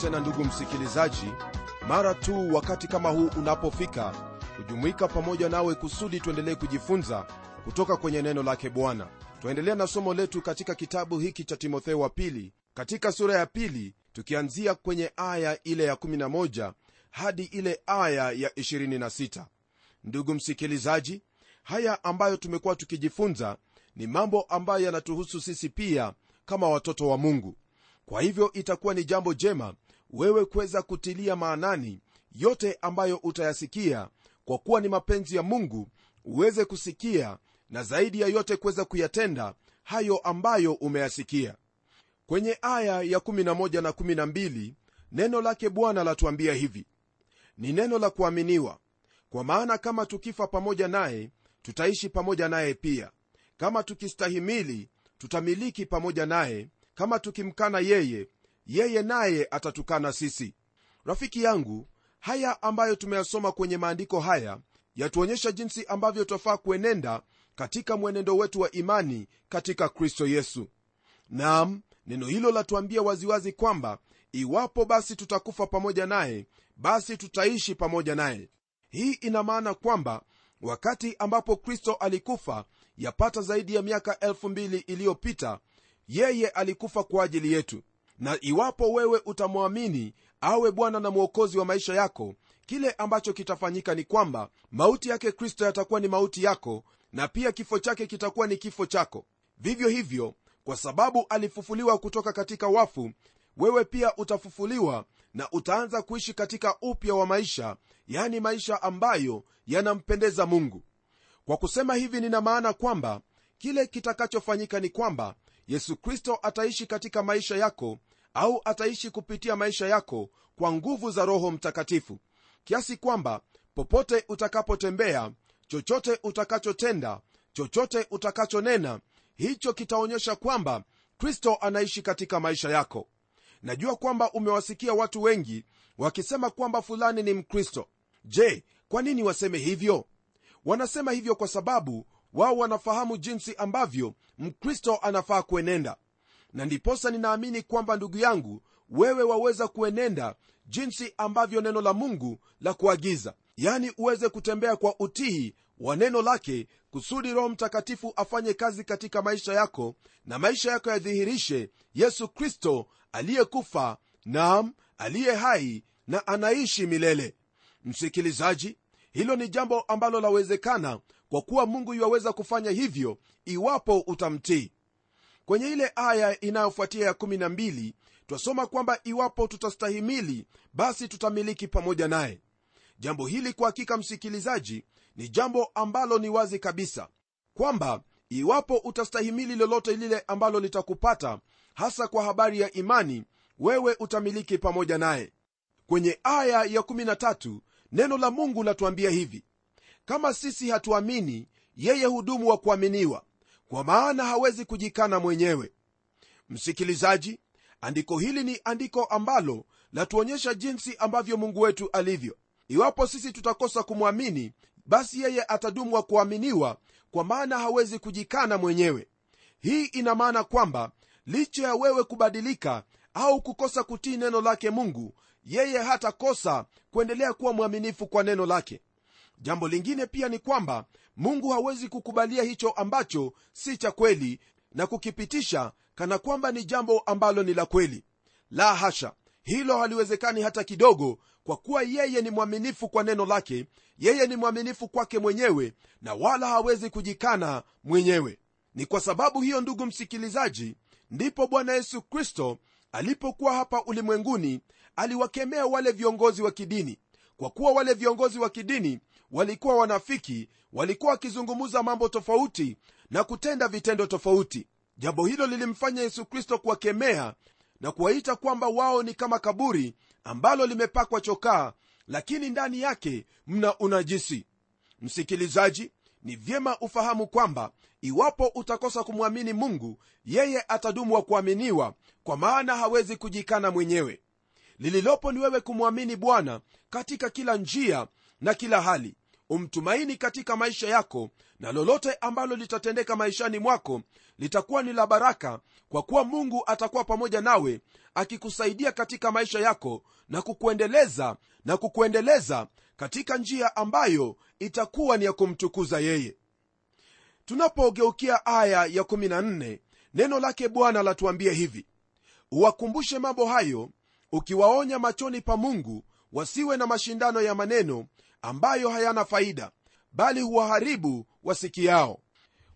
tena ndugu msikilizaji mara tu wakati kama huu unapofika kujumuika pamoja nawe kusudi tuendelee kujifunza kutoka kwenye neno lake bwana. Twaendelea na somo letu katika kitabu hiki cha timotheo wa pili katika sura ya pili tukianzia kwenye aya ile ya 11 hadi ile aya ya 26 ndugu msikilizaji haya ambayo tumekuwa tukijifunza ni mambo ambayo yanatuhusu sisi pia kama watoto wa mungu. Kwa hivyo itakuwa ni jambo jema wewe kuweza kutilia maanani yote ambayo utayasikia kwa kuwa ni mapenzi ya mungu uweze kusikia na zaidi ya yote kuweza kuyatenda hayo ambayo umeyasikia. Kwenye aya ya 11 na 12 neno lake bwana latuambia hivi. Ni neno la kuaminiwa. Kwa maana kama tukifa pamoja naye tutaishi pamoja naye pia. Kama tukistahimili tutamiliki pamoja naye. Kama tukimkana yeye yeye naye atatukana sisi. Rafiki yangu haya ambayo tumeyasoma kwenye maandiko haya yatuonyesha jinsi ambavyo twafaa kuenenda katika mwenendo wetu wa imani katika kristo yesu. Nam neno hilo latuambia waziwazi kwamba iwapo basi tutakufa pamoja naye basi tutaishi pamoja naye. Hii ina maana kwamba wakati ambapo kristo alikufa yapata zaidi ya miaka 2000 iliyopita yeye alikufa kwa ajili yetu na iwapo wewe utamwamini awe bwana na mwokozi wa maisha yako kile ambacho kitafanyika ni kwamba mauti yake kristo yatakuwa ni mauti yako na pia kifo chake kitakuwa ni kifo chako. Vivyo hivyo kwa sababu alifufuliwa kutoka katika wafu wewe pia utafufuliwa na utaanza kuishi katika upya wa maisha yani maisha ambayo yanampendeza mungu. Kwa kusema hivi nina maana kwamba kile kitakachofanyika ni kwamba yesu kristo ataishi katika maisha yako au ataishi kupitia maisha yako kwa nguvu za roho mtakatifu kiasi kwamba popote utakapotembea chochote utakachotenda chochote utakachonena hicho kitaonyesha kwamba kristo anaishi katika maisha yako. Najua kwamba umewasikia watu wengi wakisema kwamba fulani ni mkristo. Je kwa nini waseme hivyo? Wanasema hivyo kwa sababu wao wanafahamu jinsi ambavyo mkristo anafaa kuenenda na ndiposa ninaamini kwamba ndugu yangu wewe waweza kuenenda jinsi ambavyo neno la mungu la kuagiza. Yani uweze kutembea kwa utihi wa neno lake kusudi roho mtakatifu afanye kazi katika maisha yako na maisha yako yadhihirishe yesu kristo aliyekufa nam aliye hai na anaishi milele. Msikilizaji hilo ni jambo ambalo lawezekana kwa kuwa mungu yuwaweza kufanya hivyo iwapo utamtii kwenye ile aya inayofuatia ya 12 twasoma kwamba iwapo tutastahimili basi tutamiliki pamoja naye. Jambo hili kwa hakika msikilizaji ni jambo ambalo ni wazi kabisa kwamba iwapo utastahimili lolote lile ambalo litakupata hasa kwa habari ya imani wewe utamiliki pamoja naye. Kwenye aya ya 13 neno la mungu latuambia hivi kama sisi hatuamini yeye hudumu wa kuaminiwa kwa maana hawezi kujikana mwenyewe. Msikilizaji andiko hili ni andiko ambalo latuonyesha jinsi ambavyo mungu wetu alivyo. Iwapo sisi tutakosa kumwamini basi yeye atadumwa kuaminiwa kwa maana hawezi kujikana mwenyewe. Hii ina maana kwamba licha ya wewe kubadilika au kukosa kutii neno lake mungu yeye hatakosa kuendelea kuwa mwaminifu kwa neno lake jambo lingine pia ni kwamba mungu hawezi kukubalia hicho ambacho si cha kweli na kukipitisha kana kwamba ni jambo ambalo ni la kweli. La hasha hilo haliwezekani hata kidogo kwa kuwa yeye ni mwaminifu kwa neno lake yeye ni mwaminifu kwake mwenyewe na wala hawezi kujikana mwenyewe. Ni kwa sababu hiyo ndugu msikilizaji ndipo bwana yesu kristo alipokuwa hapa ulimwenguni aliwakemea wale viongozi wa kidini. Kwa kuwa wale viongozi wa kidini walikuwa wanafiki walikuwa wakizungumza mambo tofauti na kutenda vitendo tofauti. Jambo hilo lilimfanya yesu kristo kuwakemea na kuwaita kwamba wao ni kama kaburi ambalo limepakwa chokaa lakini ndani yake mna unajisi. Msikilizaji ni vyema ufahamu kwamba iwapo utakosa kumwamini mungu yeye atadumu wa kuaminiwa kwa maana hawezi kujikana mwenyewe. Lililopo ni wewe kumwamini bwana katika kila njia na kila hali umtumaini katika maisha yako na lolote ambalo litatendeka maishani mwako litakuwa ni la baraka kwa kuwa mungu atakuwa pamoja nawe akikusaidia katika maisha yako na kukuendeleza na kukuendeleza katika njia ambayo itakuwa ni ya kumtukuza yeye. Tunapogeukia aya ya 14 neno lake bwana latuambia hivi uwakumbushe mambo hayo ukiwaonya machoni pa mungu wasiwe na mashindano ya maneno ambayo hayana faida bali huwaharibu wasikiao.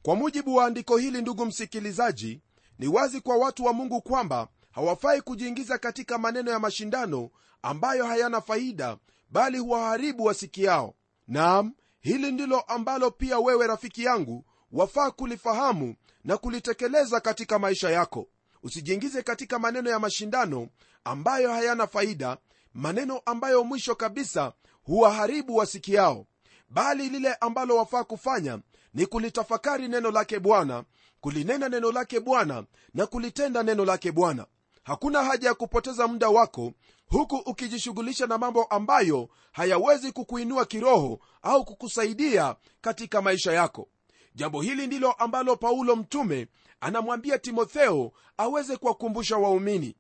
Kwa mujibu wa andiko hili ndugu msikilizaji ni wazi kwa watu wa mungu kwamba hawafai kujiingiza katika maneno ya mashindano ambayo hayana faida bali huwaharibu wasikiao. Naam hili ndilo ambalo pia wewe rafiki yangu wafaa kulifahamu na kulitekeleza katika maisha yako. Usijiingize katika maneno ya mashindano ambayo hayana faida maneno ambayo mwisho kabisa huwaharibu wasikiao bali lile ambalo wafaa kufanya ni kulitafakari neno lake bwana kulinena neno lake bwana na kulitenda neno lake bwana. Hakuna haja ya kupoteza muda wako huku ukijishughulisha na mambo ambayo hayawezi kukuinua kiroho au kukusaidia katika maisha yako. Jambo hili ndilo ambalo paulo mtume anamwambia timotheo aweze kuwakumbusha waumini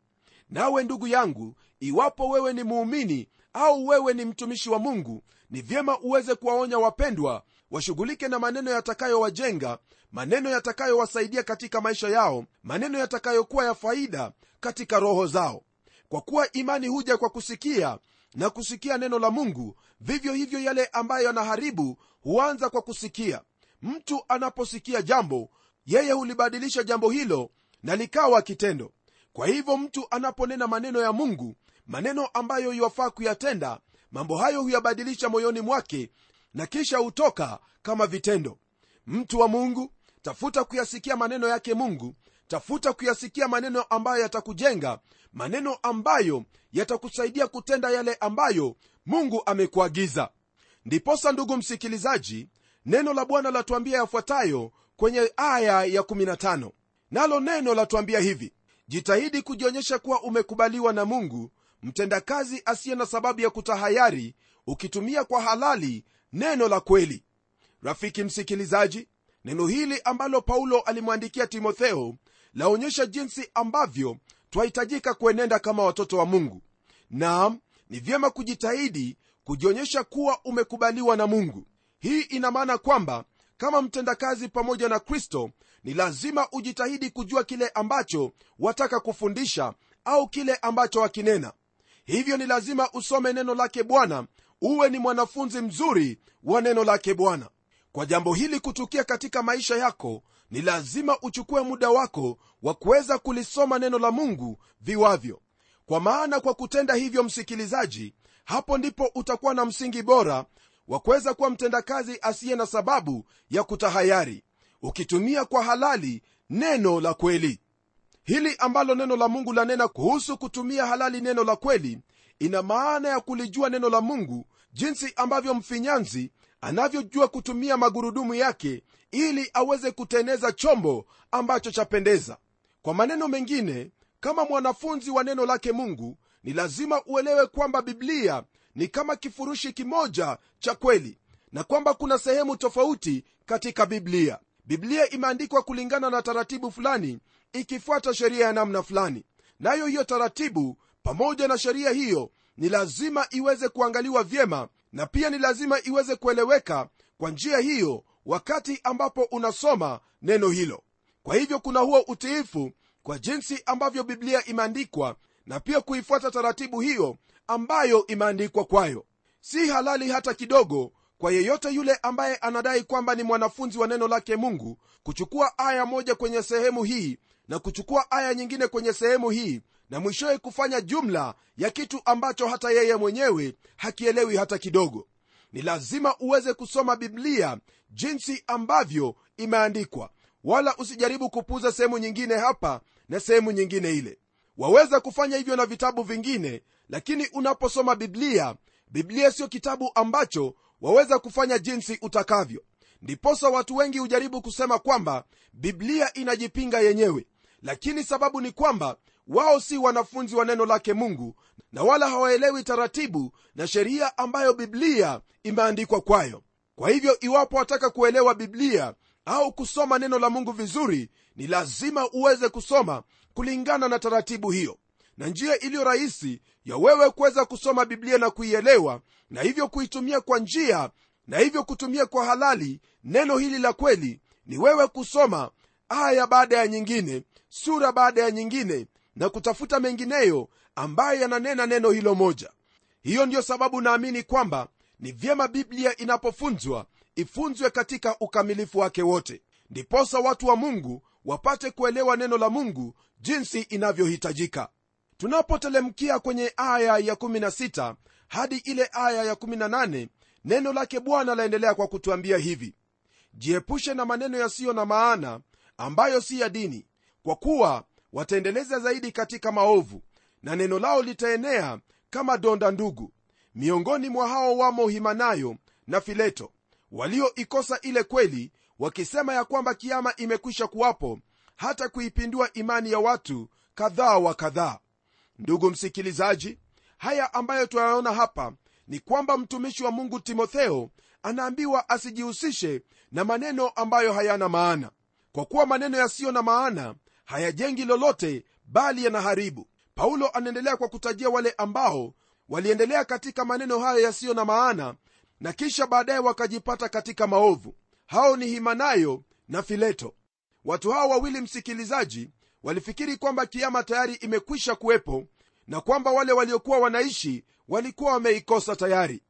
nawe ndugu yangu iwapo wewe ni muumini au wewe ni mtumishi wa mungu ni vyema uweze kuwaonya wapendwa washughulike na maneno yatakayowajenga maneno yatakayowasaidia katika maisha yao maneno yatakayokuwa ya faida katika roho zao. Kwa kuwa imani huja kwa kusikia na kusikia neno la mungu vivyo hivyo yale ambayo yanaharibu huanza kwa kusikia. Mtu anaposikia jambo yeye hulibadilisha jambo hilo na likawa kitendo kwa hivyo mtu anaponena maneno ya mungu maneno ambayo iwafaa kuyatenda mambo hayo huyabadilisha moyoni mwake na kisha hutoka kama vitendo. Mtu wa mungu tafuta kuyasikia maneno yake mungu tafuta kuyasikia maneno ambayo yatakujenga maneno ambayo yatakusaidia kutenda yale ambayo mungu amekuagiza. Ndiposa ndugu msikilizaji neno la bwana latuambia yafuatayo kwenye aya ya 15 nalo neno latuambia hivi jitahidi kujionyesha kuwa umekubaliwa na mungu mtendakazi asiye na sababu ya kutahayari ukitumia kwa halali neno la kweli. Rafiki msikilizaji neno hili ambalo paulo alimwandikia timotheo laonyesha jinsi ambavyo twahitajika kuenenda kama watoto wa mungu. Naam ni vyema kujitahidi kujionyesha kuwa umekubaliwa na mungu. Hii ina maana kwamba kama mtendakazi pamoja na kristo ni lazima ujitahidi kujua kile ambacho wataka kufundisha au kile ambacho wakinena. Hivyo ni lazima usome neno lake bwana uwe ni mwanafunzi mzuri wa neno lake bwana. Kwa jambo hili kutukia katika maisha yako ni lazima uchukue muda wako wa kuweza kulisoma neno la mungu viwavyo. Kwa maana kwa kutenda hivyo msikilizaji hapo ndipo utakuwa na msingi bora wa kuweza kuwa mtendakazi asiye na sababu ya kutahayari ukitumia kwa halali neno la kweli. Hili ambalo neno la mungu lanena kuhusu kutumia halali neno la kweli ina maana ya kulijua neno la mungu jinsi ambavyo mfinyanzi anavyojua kutumia magurudumu yake ili aweze kuteneza chombo ambacho chapendeza kwa maneno mengine kama mwanafunzi wa neno lake mungu ni lazima uelewe kwamba biblia ni kama kifurushi kimoja cha kweli na kwamba kuna sehemu tofauti katika biblia biblia imeandikwa kulingana na taratibu fulani ikifuata sheria ya namna fulani. Nayo hiyo taratibu pamoja na sheria hiyo ni lazima iweze kuangaliwa vyema na pia ni lazima iweze kueleweka kwa njia hiyo wakati ambapo unasoma neno hilo. Kwa hivyo kuna huo utiifu kwa jinsi ambavyo biblia imeandikwa na pia kuifuata taratibu hiyo ambayo imeandikwa kwayo. Si halali hata kidogo kwa yeyote yule ambaye anadai kwamba ni mwanafunzi wa neno lake mungu kuchukua aya moja kwenye sehemu hii na kuchukua aya nyingine kwenye sehemu hii na mwishowe kufanya jumla ya kitu ambacho hata yeye mwenyewe hakielewi hata kidogo. Ni lazima uweze kusoma biblia jinsi ambavyo imeandikwa wala usijaribu kupuza sehemu nyingine hapa na sehemu nyingine ile. Waweza kufanya hivyo na vitabu vingine lakini unaposoma biblia biblia siyo kitabu ambacho waweza kufanya jinsi utakavyo. Ndiposa watu wengi hujaribu kusema kwamba biblia inajipinga yenyewe lakini sababu ni kwamba wao si wanafunzi wa neno lake mungu na wala hawaelewi taratibu na sheria ambayo biblia imeandikwa kwayo. Kwa hivyo iwapo wataka kuelewa biblia au kusoma neno la mungu vizuri ni lazima uweze kusoma kulingana na taratibu hiyo na njia iliyo rahisi ya wewe kuweza kusoma biblia na kuielewa na hivyo kuitumia kwa njia na hivyo kutumia kwa halali neno hili la kweli ni wewe kusoma aya baada ya nyingine sura baada ya nyingine na kutafuta mengineyo ambayo yananena neno hilo moja. Hiyo ndiyo sababu naamini kwamba ni vyema biblia inapofunzwa ifunzwe katika ukamilifu wake wote. Ndiposa watu wa mungu wapate kuelewa neno la mungu jinsi inavyohitajika tunapotelemkia kwenye aya ya 16 hadi ile aya ya 18 neno lake bwana laendelea kwa kutuambia hivi. Jiepushe na maneno yasiyo na maana ambayo si ya dini kwa kuwa wataendeleza zaidi katika maovu na neno lao litaenea kama donda ndugu. Miongoni mwa hao wamo himanayo na fileto walioikosa ile kweli wakisema ya kwamba kiama imekwisha kuwapo hata kuipindua imani ya watu kadhaa wa kadhaa ndugu msikilizaji haya ambayo tunayaona hapa ni kwamba mtumishi wa mungu timotheo anaambiwa asijihusishe na maneno ambayo hayana maana. Kwa kuwa maneno yasiyo na maana hayajengi lolote bali yanaharibu. Paulo anaendelea kwa kutajia wale ambao waliendelea katika maneno hayo yasiyo na maana na kisha baadaye wakajipata katika maovu. Hao ni himanayo na fileto. Watu hao wawili msikilizaji walifikiri kwamba kiama tayari imekwisha kuwepo na kwamba wale waliokuwa wanaishi walikuwa wameikosa tayari.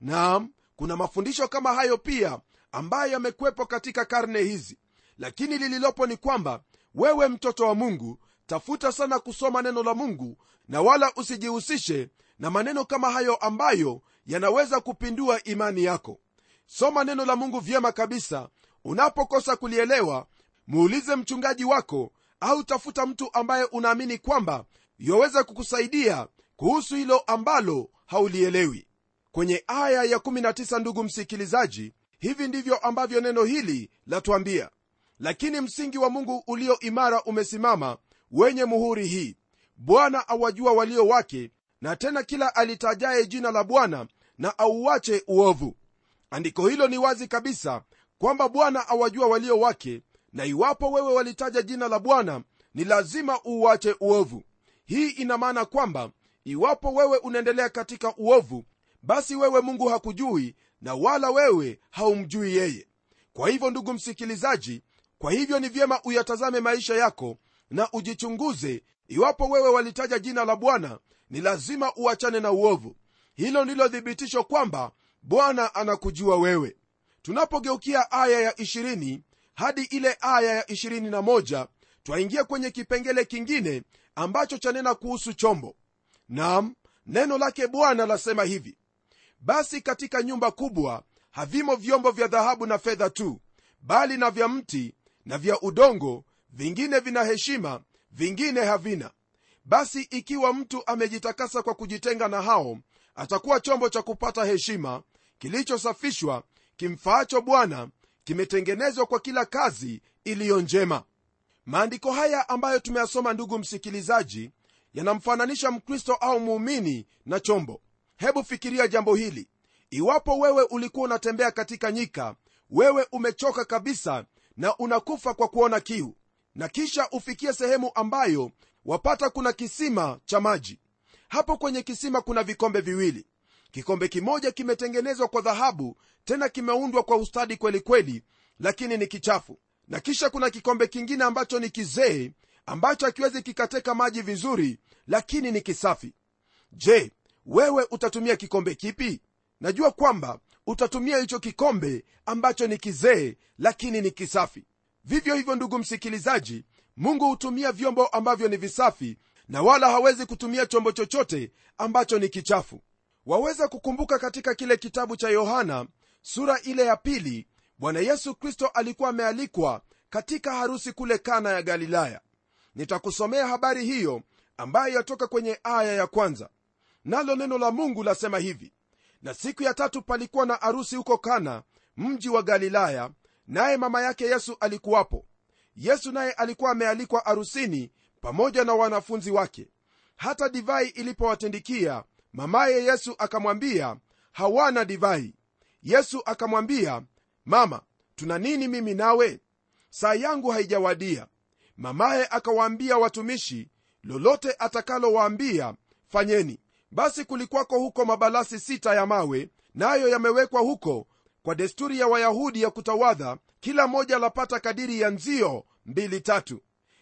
Naam kuna mafundisho kama hayo pia ambayo yamekwepo katika karne hizi. Lakini lililopo ni kwamba wewe mtoto wa mungu tafuta sana kusoma neno la mungu na wala usijihusishe na maneno kama hayo ambayo yanaweza kupindua imani yako. Soma neno la mungu vyema kabisa. Unapokosa kulielewa muulize mchungaji wako au tafuta mtu ambaye unaamini kwamba yaweza kukusaidia kuhusu hilo ambalo haulielewi. Kwenye aya ya 19 ndugu msikilizaji hivi ndivyo ambavyo neno hili latuambia. Lakini msingi wa mungu ulio imara umesimama wenye muhuri hii. Bwana awajua walio wake na tena kila alitajaye jina la bwana na auache uovu. Andiko hilo ni wazi kabisa kwamba bwana awajua walio wake na iwapo wewe walitaja jina la bwana ni lazima uuache uovu. Hii ina maana kwamba iwapo wewe unaendelea katika uovu basi wewe mungu hakujui na wala wewe haumjui yeye. Kwa hivyo ndugu msikilizaji kwa hivyo ni vyema uyatazame maisha yako na ujichunguze. Iwapo wewe walitaja jina la bwana ni lazima uachane na uovu. Hilo ndilo thibitisho kwamba bwana anakujua wewe. Tunapogeukia aya ya 20 hadi ile aya ya 21 twaingia kwenye kipengele kingine ambacho chanena kuhusu chombo. Nam neno lake bwana lasema hivi basi katika nyumba kubwa havimo vyombo vya dhahabu na fedha tu bali na vya mti na vya udongo vingine vina heshima vingine havina. Basi ikiwa mtu amejitakasa kwa kujitenga na hao atakuwa chombo cha kupata heshima kilichosafishwa kimfaacho bwana kimetengenezwa kwa kila kazi iliyo njema. Maandiko haya ambayo tumeyasoma ndugu msikilizaji yanamfananisha mkristo au muumini na chombo. Hebu fikiria jambo hili. Iwapo wewe ulikuwa unatembea katika nyika wewe umechoka kabisa na unakufa kwa kuona kiu na kisha ufikie sehemu ambayo wapata kuna kisima cha maji. Hapo kwenye kisima kuna vikombe viwili kikombe kimoja kimetengenezwa kwa dhahabu tena kimeundwa kwa ustadi kwelikweli kweli lakini ni kichafu. Na kisha kuna kikombe kingine ambacho ni kizee ambacho hakiwezi kikateka maji vizuri lakini ni kisafi. Je wewe utatumia kikombe kipi? Najua kwamba utatumia hicho kikombe ambacho ni kizee lakini ni kisafi. Vivyo hivyo ndugu msikilizaji mungu hutumia vyombo ambavyo ni visafi na wala hawezi kutumia chombo chochote ambacho ni kichafu waweza kukumbuka katika kile kitabu cha yohana sura ile ya pili bwana yesu kristo alikuwa amealikwa katika harusi kule kana ya galilaya. Nitakusomea habari hiyo ambayo yatoka kwenye aya ya kwanza. Nalo neno la mungu lasema hivi na siku ya tatu palikuwa na harusi huko kana mji wa galilaya naye mama yake yesu alikuwapo. Yesu naye alikuwa amealikwa harusini pamoja na wanafunzi wake. Hata divai ilipowatindikia mamaye yesu akamwambia hawana divai. Yesu akamwambia mama tuna nini mimi nawe? Saa yangu haijawadia. Mamaye akawaambia watumishi lolote atakalowaambia fanyeni. Basi kulikwako huko mabalasi sita ya mawe nayo yamewekwa huko kwa desturi ya wayahudi ya kutawadha kila moja lapata kadiri ya nzio mbili tatu.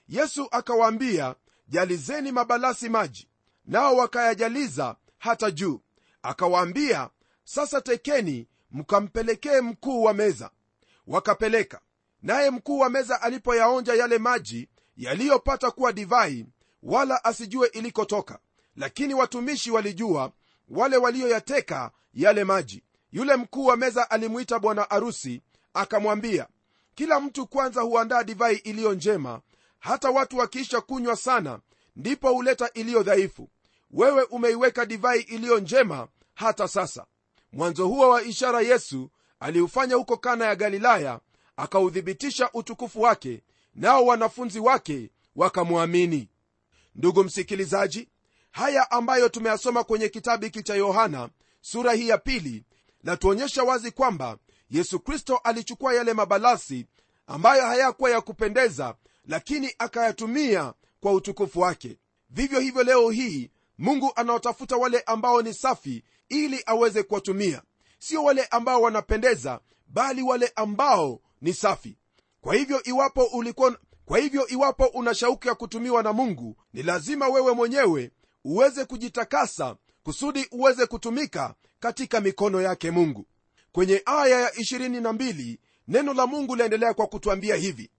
Yesu akawaambia jalizeni mabalasi maji. Nao wakayajaliza hata juu. Akawaambia sasa tekeni mkampelekee mkuu wa meza. Wakapeleka. Naye mkuu wa meza alipoyaonja yale maji yaliyopata kuwa divai wala asijue ilikotoka. Lakini watumishi walijua wale walioyateka yale maji. Yule mkuu wa meza alimwita bwana arusi akamwambia kila mtu kwanza huandaa divai iliyo njema hata watu wakiisha kunywa sana ndipo huleta iliyo dhaifu wewe umeiweka divai iliyo njema hata sasa. Mwanzo huo wa ishara yesu aliufanya huko kana ya galilaya akauthibitisha utukufu wake nao wanafunzi wake wakamwamini. Ndugu msikilizaji haya ambayo tumeyasoma kwenye kitabu hiki cha yohana sura hii ya pili latuonyesha wazi kwamba yesu kristo alichukua yale mabalasi ambayo hayakuwa ya kupendeza lakini akayatumia kwa utukufu wake. Vivyo hivyo leo hii mungu anaotafuta wale ambao ni safi ili aweze kuwatumia. Sio wale ambao wanapendeza bali wale ambao ni safi. Kwa hivyo iwapo ulikuwa kwa hivyo iwapo una shauku ya kutumiwa na mungu ni lazima wewe mwenyewe uweze kujitakasa kusudi uweze kutumika katika mikono yake mungu. Kwenye aya ya 22 neno la mungu laendelea kwa kutwambia hivi.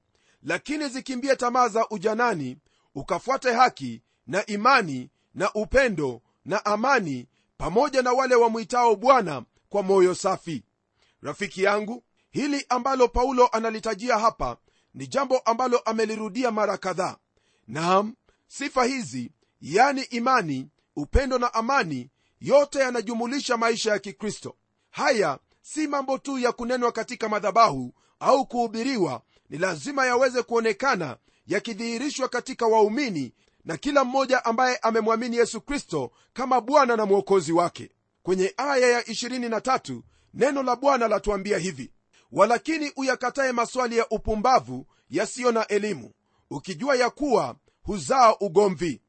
Lakini zikimbie tamaa za ujanani ukafuate haki na imani na upendo na amani pamoja na wale wamwitao bwana kwa moyo safi. Rafiki yangu hili ambalo paulo analitajia hapa ni jambo ambalo amelirudia mara kadhaa. Naam sifa hizi yani imani upendo na amani yote yanajumulisha maisha ya kikristo. Haya si mambo tu ya kunenwa katika madhabahu au kuhubiriwa ni lazima yaweze kuonekana yakidhihirishwa katika waumini na kila mmoja ambaye amemwamini yesu kristo kama bwana na mwokozi wake. Kwenye aya ya 23 neno la bwana latuambia hivi walakini uyakataye maswali ya upumbavu yasiyo na elimu ukijua ya kuwa huzaa ugomvi.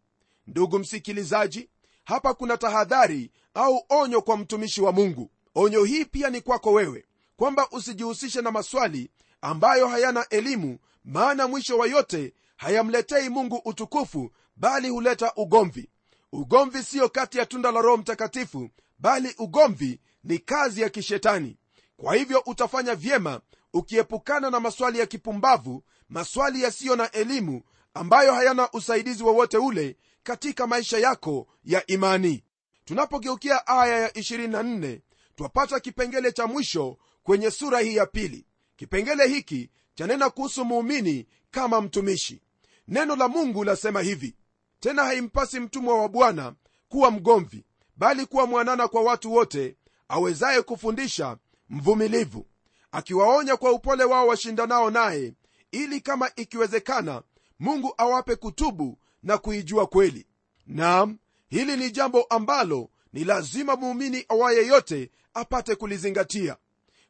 Ndugu msikilizaji hapa kuna tahadhari au onyo kwa mtumishi wa mungu. Onyo hii pia ni kwako wewe kwamba usijihusishe na maswali ambayo hayana elimu maana mwisho wa yote hayamletei mungu utukufu bali huleta ugomvi. Ugomvi siyo kati ya tunda la roho mtakatifu bali ugomvi ni kazi ya kishetani. Kwa hivyo utafanya vyema ukiepukana na maswali ya kipumbavu maswali yasiyo na elimu ambayo hayana usaidizi wowote ule katika maisha yako ya imani. Tunapogeukia aya ya 24 twapata kipengele cha mwisho kwenye sura hii ya pili. Kipengele hiki chanena kuhusu muumini kama mtumishi. Neno la mungu lasema hivi tena haimpasi mtumwa wa bwana kuwa mgomvi bali kuwa mwanana kwa watu wote awezaye kufundisha mvumilivu akiwaonya kwa upole wao washindanao naye ili kama ikiwezekana mungu awape kutubu na kuijua kweli. Nam hili ni jambo ambalo ni lazima muumini awaye yote apate kulizingatia.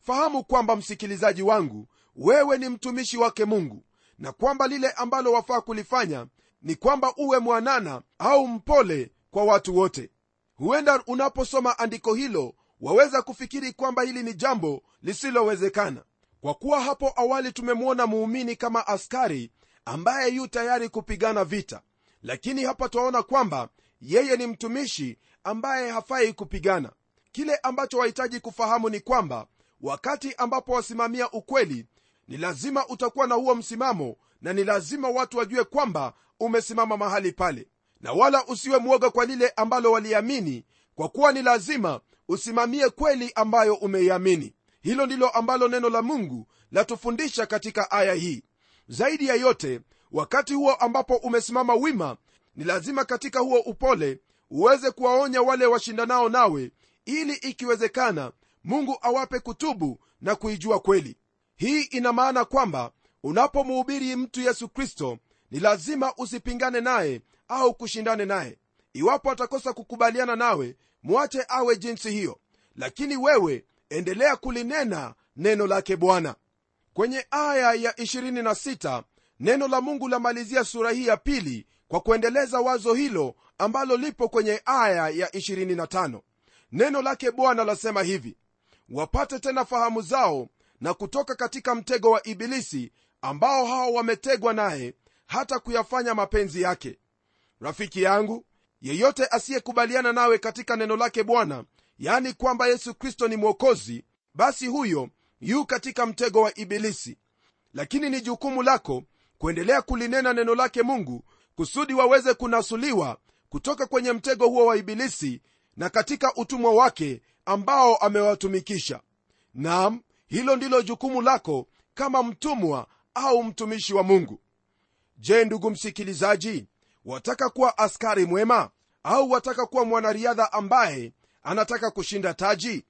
Fahamu kwamba msikilizaji wangu wewe ni mtumishi wake mungu na kwamba lile ambalo wafaa kulifanya ni kwamba uwe mwanana au mpole kwa watu wote. Huenda unaposoma andiko hilo waweza kufikiri kwamba hili ni jambo lisilowezekana. Kwa kuwa hapo awali tumemwona muumini kama askari ambaye yu tayari kupigana vita. Lakini hapa twaona kwamba yeye ni mtumishi ambaye hafai kupigana. Kile ambacho wahitaji kufahamu ni kwamba wakati ambapo wasimamia ukweli ni lazima utakuwa na huo msimamo na ni lazima watu wajue kwamba umesimama mahali pale. Na wala usiwe mwoga kwa lile ambalo waliamini kwa kuwa ni lazima usimamie kweli ambayo umeiamini. Hilo ndilo ambalo neno la mungu latufundisha katika aya hii. Zaidi ya yote wakati huo ambapo umesimama wima ni lazima katika huo upole uweze kuwaonya wale washindanao nawe ili ikiwezekana mungu awape kutubu na kuijua kweli. Hii ina maana kwamba unapomuhubiri mtu yesu kristo ni lazima usipingane naye au kushindane naye. Iwapo atakosa kukubaliana nawe mwache awe jinsi hiyo. Lakini wewe endelea kulinena neno lake bwana. Kwenye aya ya 26 neno la mungu lamalizia sura hii ya pili kwa kuendeleza wazo hilo ambalo lipo kwenye aya ya 25 neno lake bwana lasema hivi wapate tena fahamu zao na kutoka katika mtego wa ibilisi ambao hao wametegwa naye hata kuyafanya mapenzi yake. Rafiki yangu yeyote asiyekubaliana nawe katika neno lake bwana yani kwamba yesu kristo ni mwokozi basi huyo yu katika mtego wa ibilisi. Lakini ni jukumu lako kuendelea kulinena neno lake mungu kusudi waweze kunasuliwa kutoka kwenye mtego huo wa ibilisi na katika utumwa wake ambao amewatumikisha. Nam hilo ndilo jukumu lako kama mtumwa au mtumishi wa mungu. Je ndugu msikilizaji wataka kuwa askari mwema au wataka kuwa mwanariadha ambaye anataka kushinda taji?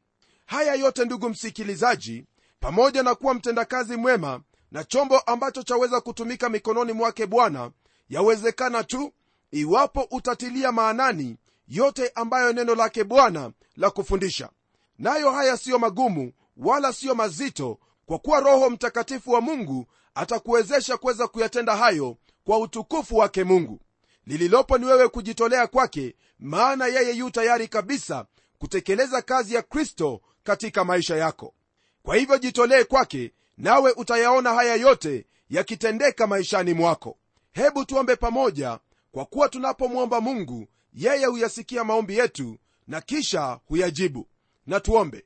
Haya yote ndugu msikilizaji pamoja na kuwa mtendakazi mwema na chombo ambacho chaweza kutumika mikononi mwake bwana yawezekana tu iwapo utatilia maanani yote ambayo neno lake bwana la kufundisha. Nayo haya siyo magumu wala siyo mazito kwa kuwa roho mtakatifu wa mungu atakuwezesha kuweza kuyatenda hayo kwa utukufu wake mungu. Lililopo ni wewe kujitolea kwake maana yeye yu tayari kabisa kutekeleza kazi ya kristo katika maisha yako. Kwa hivyo jitolee kwake nawe utayaona haya yote yakitendeka maishani mwako. Hebu tuombe pamoja kwa kuwa tunapomwomba mungu yeye huyasikia maombi yetu na kisha huyajibu. Na tuombe.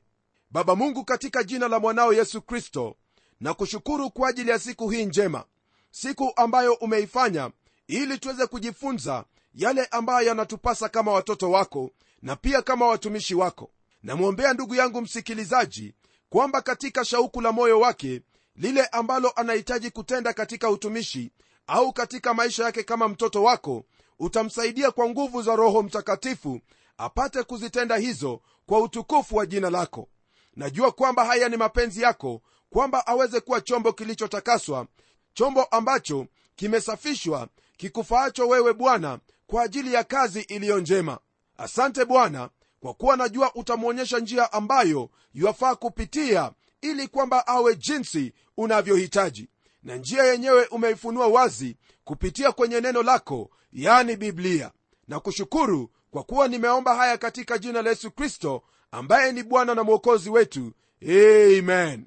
Baba mungu katika jina la mwanao yesu kristo na kushukuru kwa ajili ya siku hii njema siku ambayo umeifanya ili tuweze kujifunza yale ambayo yanatupasa kama watoto wako na pia kama watumishi wako. Namwombea ndugu yangu msikilizaji kwamba katika shauku la moyo wake lile ambalo anahitaji kutenda katika utumishi au katika maisha yake kama mtoto wako utamsaidia kwa nguvu za roho mtakatifu apate kuzitenda hizo kwa utukufu wa jina lako najua kwamba haya ni mapenzi yako kwamba aweze kuwa chombo kilichotakaswa chombo ambacho kimesafishwa kikufaacho wewe bwana kwa ajili ya kazi iliyo njema. Asante bwana kwa kuwa najua utamwonyesha njia ambayo yuafaa kupitia ili kwamba awe jinsi unavyohitaji. Na njia yenyewe umeifunua wazi kupitia kwenye neno lako yani biblia. Na kushukuru kwa kuwa nimeomba haya katika jina la yesu kristo ambaye ni bwana na mwokozi wetu. Amen.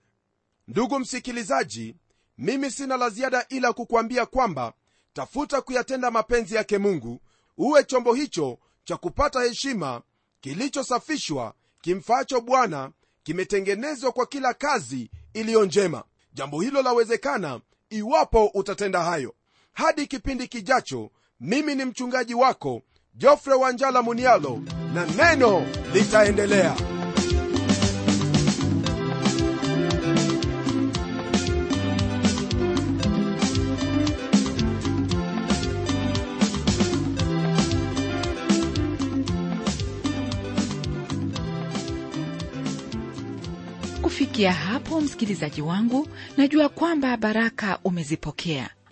Ndugu msikilizaji mimi sina la ziada ila kukwambia kwamba tafuta kuyatenda mapenzi yake mungu uwe chombo hicho cha kupata heshima kilichosafishwa kimfaacho bwana kimetengenezwa kwa kila kazi iliyo njema. Jambo hilo lawezekana iwapo utatenda hayo. Hadi kipindi kijacho mimi ni mchungaji wako jofre wanjala munialo na neno litaendelea. Kufikia hapo msikilizaji wangu najua kwamba baraka umezipokea